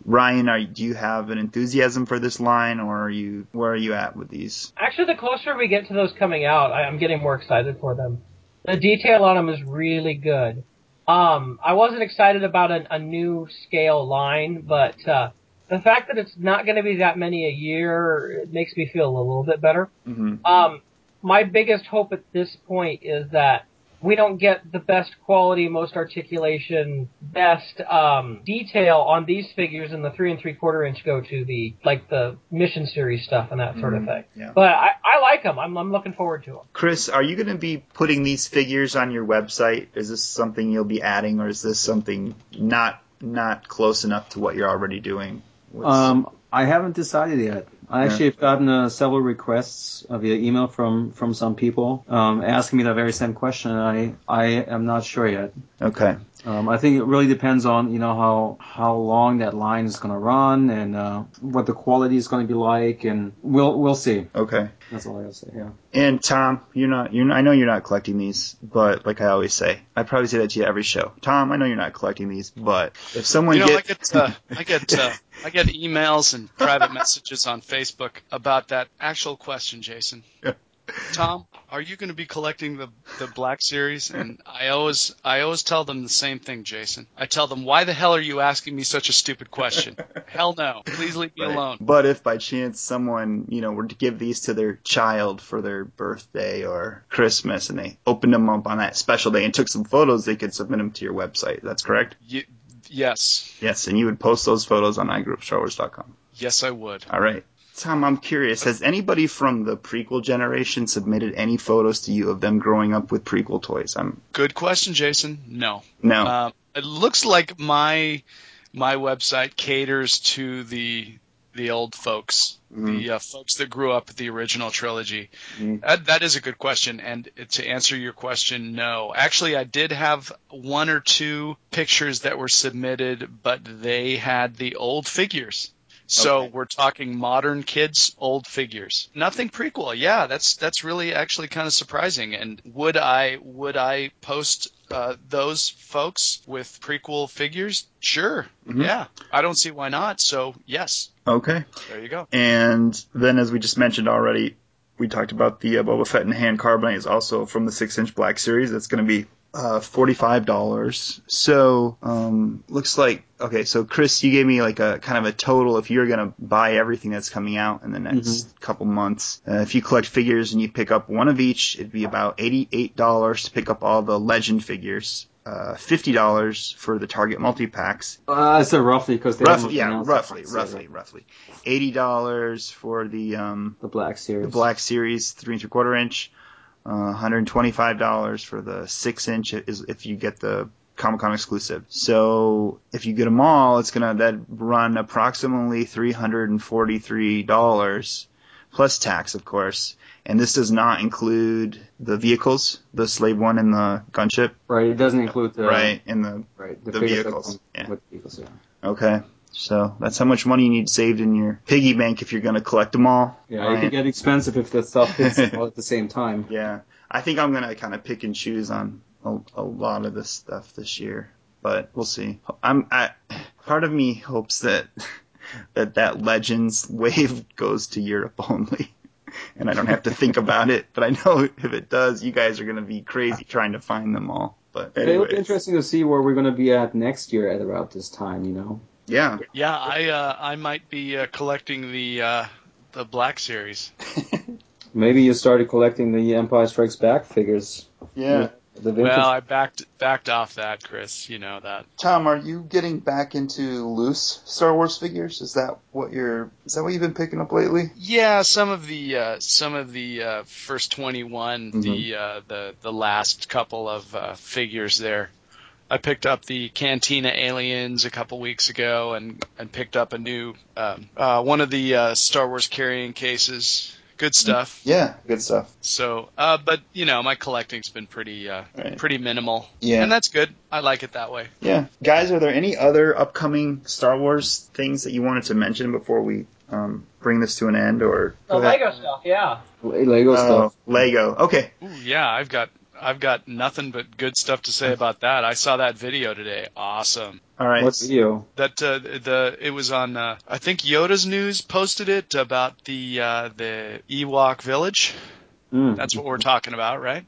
Ryan, are do you have an enthusiasm for this line, or are you where are you at with these? Actually, the closer we get to those coming out, I, I'm getting more excited for them. The detail on them is really good. Um, I wasn't excited about a, a new scale line, but uh, the fact that it's not going to be that many a year it makes me feel a little bit better. hmm Um, my biggest hope at this point is that we don't get the best quality, most articulation, best um, detail on these figures, and the three and three quarter inch go to the like the mission series stuff and that sort of Mhm, thing. yeah. But I, I like them. I'm, I'm looking forward to them. Chris, are you going to be putting these figures on your website? Is this something you'll be adding, or is this something not not close enough to what you're already doing? What's- Um, I haven't decided yet. I Yeah. actually have gotten uh, several requests uh, via email from from some people um, asking me that very same question. And I I am not sure yet. okay. Um, I think it really depends on you know how how long that line is going to run and uh, what the quality is going to be like, and we'll we'll see. Okay. That's all I gotta say. Yeah. And Tom, you're not you're I know you're not collecting these, but like I always say, I probably say that to you every show. Tom, I know you're not collecting these, but if someone You know, I gets get uh, I get uh, I get emails and private messages on Facebook about that actual question, Jason. Tom, are you going to be collecting the the Black Series? And I always I always tell them the same thing, Jason. I tell them, why the hell are you asking me such a stupid question? hell no, please leave me Right. alone. But if by chance someone, you know, were to give these to their child for their birthday or Christmas and they opened them up on that special day and took some photos, they could submit them to your website. That's correct? You, yes, Yes, and you would post those photos on iGrewUpStarWars.com. yes, I would. All right. Tom, I'm curious. Has anybody from the prequel generation submitted any photos to you of them growing up with prequel toys? I'm Good question, Jason. No. no. Um, it looks like my my website caters to the the old folks, the uh, folks that grew up with the original trilogy. Mhm. That, that is a good question, and to answer your question, no. Actually, I did have one or two pictures that were submitted, but they had the old figures. So Okay. we're talking modern kids, old figures. Nothing prequel. Yeah, that's that's really actually kind of surprising. And would I would I post uh, those folks with prequel figures? Sure. Mhm. Yeah. I don't see why not. So yes, okay. there you go. And then, as we just mentioned already, we talked about the uh, Boba Fett and Han carbonite is also from the six inch black series. That's going to be uh, forty five dollars. So um, looks like okay. So Chris, you gave me like a kind of a total if you're going to buy everything that's coming out in the next couple months. Uh, if you collect figures and you pick up one of each, it'd be about eighty eight dollars to pick up all the legend figures. Uh, fifty dollars for the Target multi packs, Uh, said roughly because they roughly, yeah, roughly, roughly, roughly. Eighty dollars for the um, The Black Series. the Black Series three and three quarter inch. Uh, $125 for the six inch is if you get the Comic Con exclusive. So if you get them all, it's gonna that run approximately $343 plus tax, of course. And this does not include the vehicles, the Slave One and the gunship, Right. It doesn't include the right? And the Right. the that vehicles, yeah. Vehicles, yeah. okay. So that's how much money you need saved in your piggy bank if you're gonna collect them all. Yeah, it could get expensive if that stuff hits all at the same time. Yeah, I think I'm gonna kind of pick and choose on a, a lot of this stuff this year, but we'll see. I'm I, part of me hopes that that that Legends wave goes to Europe only, and I don't have to think about it. But I know if it does, you guys are gonna be crazy trying to find them all. But It'll be interesting to see where we're going to be at next year at about this time. You know. Yeah, Yeah, I uh, I might be uh, collecting the uh, the Black Series. Maybe you started collecting the Empire Strikes Back figures. yeah. The vintage. Well, I backed backed off that, Chris. You know that. Tom, are you getting back into loose Star Wars figures? Is that what you're? Is that what you've been picking up lately? Yeah, some of the uh, some of the uh, first twenty the uh, the the last couple of uh, figures there. I picked up the Cantina Aliens a couple weeks ago, and and picked up a new um, uh, one of the uh, Star Wars carrying cases. Good stuff. Yeah, good stuff. So, uh, but you know, my collecting's been pretty uh, Right. pretty minimal, Yeah. and that's good. I like it that way. Yeah. Guys, are there any other upcoming Star Wars things that you wanted to mention before we um, bring this to an end? Or The Lego stuff, yeah. Lego Oh, stuff. Lego. Okay. Ooh, yeah, I've got I've got nothing but good stuff to say about that. I saw that video today. Awesome. All right. What video? That uh, the it was on uh, I think Yoda's news posted it about the uh, the Ewok village. Mm. That's what we're talking about, right?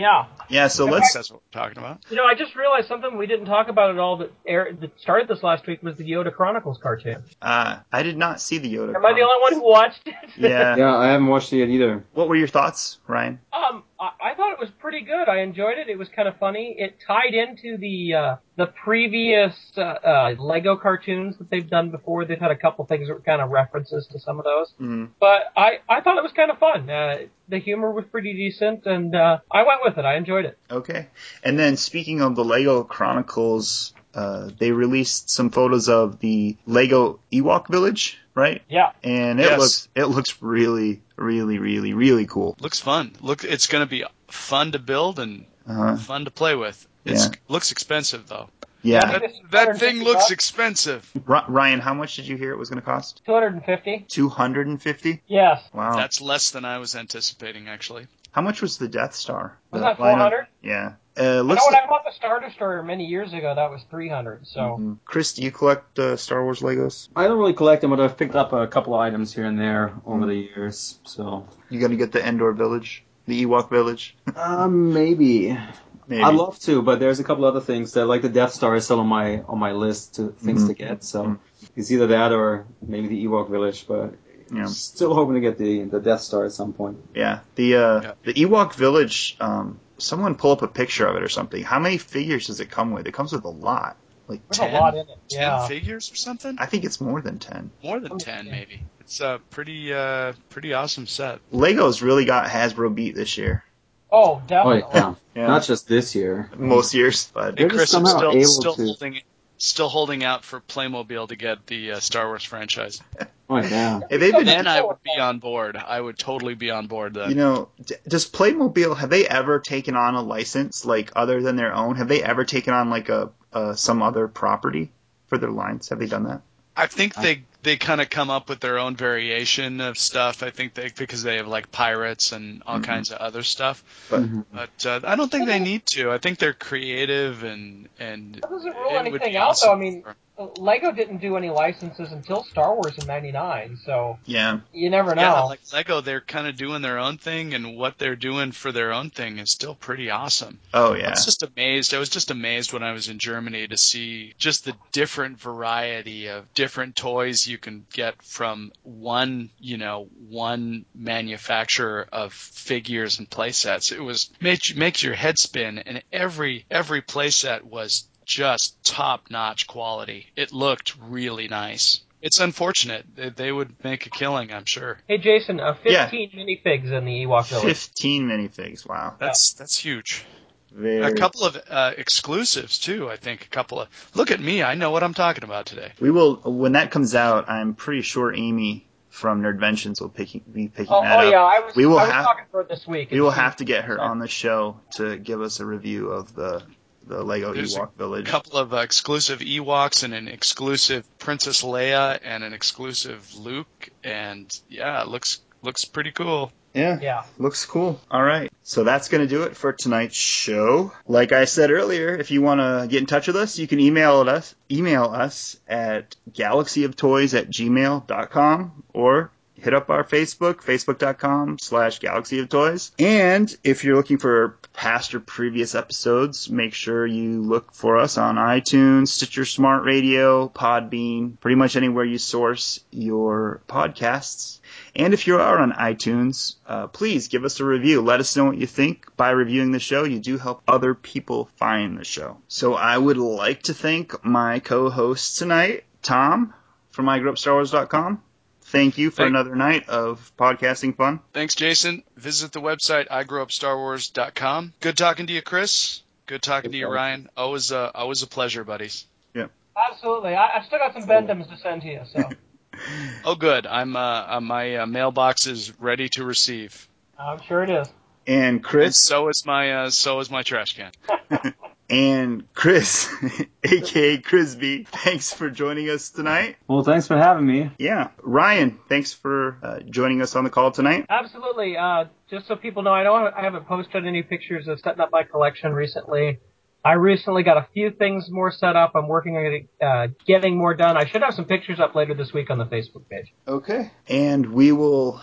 Yeah. Yeah, so In let's. That's what we're talking about. You know, I just realized something we didn't talk about at all that air, that started this last week was the Yoda Chronicles cartoon. Uh, I did not see the Yoda. Am I the only one who watched it? Yeah. Yeah, I haven't watched it yet either. What were your thoughts, Ryan? Um, I, I thought it was pretty good. I enjoyed it. It was kind of funny. It tied into the uh, the previous uh, uh, Lego cartoons that they've done before. They've had a couple things that were kind of references to some of those. Mm. But I I thought it was kind of fun. Uh, the humor was pretty decent, and uh, I went with it. I enjoyed it. Okay. And then speaking of the Lego Chronicles, uh, they released some photos of the Lego Ewok Village, right? Yeah. And it Yes. looks it looks really, really, really, really cool. Looks fun. Look, it's going to be fun to build and Uh-huh. fun to play with. It's Yeah. looks expensive though. Yeah. That, that thing looks bucks. expensive. Ryan, how much did you hear it was going to cost? Two hundred and fifty. Two hundred and fifty. Yes. Wow. That's less than I was anticipating actually. How much was the Death Star? Was The that 400? Yeah. Uh, I know looks when like, I bought the Star Destroyer many years ago, that was three hundred. So Mhm. Chris, do you collect uh, Star Wars Legos? I don't really collect them, but I've picked up a couple of items here and there over the years. So, You going to get the Endor Village, the Ewok Village? uh, maybe. Maybe. I'd love to, but there's a couple other things that, like the Death Star, is still on my on my list to things Mhm. to get. So Mhm. it's either that or maybe the Ewok Village. But Yeah. still hoping to get the the Death Star at some point. Yeah, the uh, Yeah. the Ewok Village. Um, someone pull up a picture of it or something. How many figures does it come with? It comes with a lot, like there's ten. a lot in it. Ten Yeah. figures or something? I think it's more than ten. More than 10 yeah. maybe. It's a pretty uh pretty awesome set. Legos really got Hasbro beat this year. Oh, Oh definitely. yeah, Yeah. not just this year. Most years, but They're And just Chris, I'm somehow still able still to- holding still holding out for Playmobil to get the uh, Star Wars franchise. Oh yeah. Hey, they've been. Then I would be on board. I would totally be on board then. You know, d- does Playmobil have they ever taken on a license like other than their own? Have they ever taken on like a uh, some other property for their lines? Have they done that? I think they they kind of come up with their own variation of stuff. I think they because they have like pirates and all Mhm. kinds of other stuff. But Mhm. But uh, I don't think they need to. I think they're creative and and That doesn't rule anything be out, awesome though. I mean, for- Lego didn't do any licenses until Star Wars in '99, so yeah, you never know. yeah, like Lego, they're kind of doing their own thing, and what they're doing for their own thing is still pretty awesome. oh yeah, I was just amazed. I was just amazed when I was in Germany to see just the different variety of different toys you can get from one, you know, one manufacturer of figures and playsets. It was makes makes your head spin, and every every playset was just top notch quality. It looked really nice. It's unfortunate they, they would make a killing, I'm sure. Hey, Jason, uh, Yeah. 15 minifigs in the Ewok Village. fifteen minifigs. Wow, That's that's huge. very. A couple of uh, exclusives too. I think a couple of. Look at me. I know what I'm talking about today. We will when that comes out. I'm pretty sure Amy from Nerdventions will picking, be picking Oh, that oh up. yeah, I was, We will I was have- talking for it this week. We will have to get her on the show to give us a review of the the Lego There's Ewok Village. A couple of uh, exclusive Ewoks and an exclusive Princess Leia and an exclusive Luke, and yeah, it looks looks pretty cool. Yeah. Yeah. Looks cool. All right. So that's going to do it for tonight's show. Like I said earlier, if you want to get in touch with us, you can email us, email us at galaxyoftoys at gmail.com or hit up our Facebook, facebook.com slash galaxy of toys. And if you're looking for past or previous episodes, make sure you look for us on iTunes, Stitcher Smart Radio, Podbean, pretty much anywhere you source your podcasts. And if you are on iTunes, uh, please give us a review. Let us know what you think. By reviewing the show, you do help other people find the show. So I would like to thank my co-host tonight, Tom from iGrewUpStarWars.com. Thank you for Thank- another night of podcasting fun. Thanks, Jason. Visit the website igrewupstarwars.com. Good talking to you, Chris. Good talking to you, Ryan. Always, uh, always a pleasure, buddies. Yeah. Absolutely. I, I've still got some Bend-Ems to send to you, so Oh, good. I'm uh, uh, my uh, mailbox is ready to receive. I'm sure it is. And And Chris, so is my uh, so is my trash can. and Chris, aka Crisby, thanks for joining us tonight. Well, thanks for having me. Yeah, Ryan, thanks for uh, joining us on the call tonight. Absolutely. Uh, just so people know, I know I haven't posted any pictures of setting up my collection recently. I recently got a few things more set up. I'm working on uh, getting more done. I should have some pictures up later this week on the Facebook page. Okay. And we will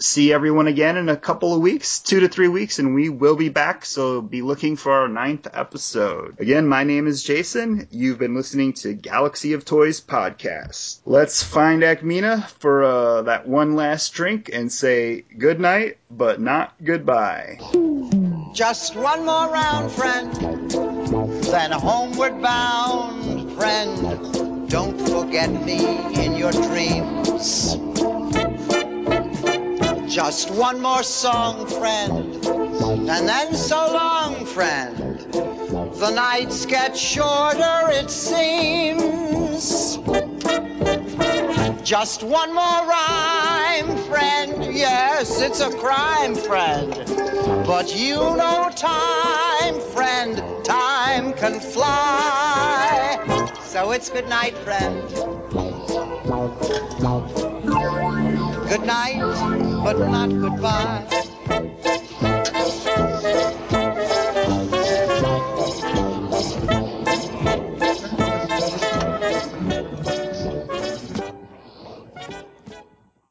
see everyone again in a couple of weeks, two to three weeks, and we will be back. So be looking for our ninth episode. Again, my name is Jason. You've been listening to Galaxy of Toys podcast. Let's find Akmina for uh, that one last drink and say good night, but not goodbye. Just one more round, friend, then homeward bound, friend. Don't forget me in your dreams. Just one more song, friend, and then so long, friend. The nights get shorter, it seems. Just one more rhyme, friend. Yes, it's a crime, friend. But you know time, friend. Time can fly. So it's good night, friend. Good night, but not goodbye.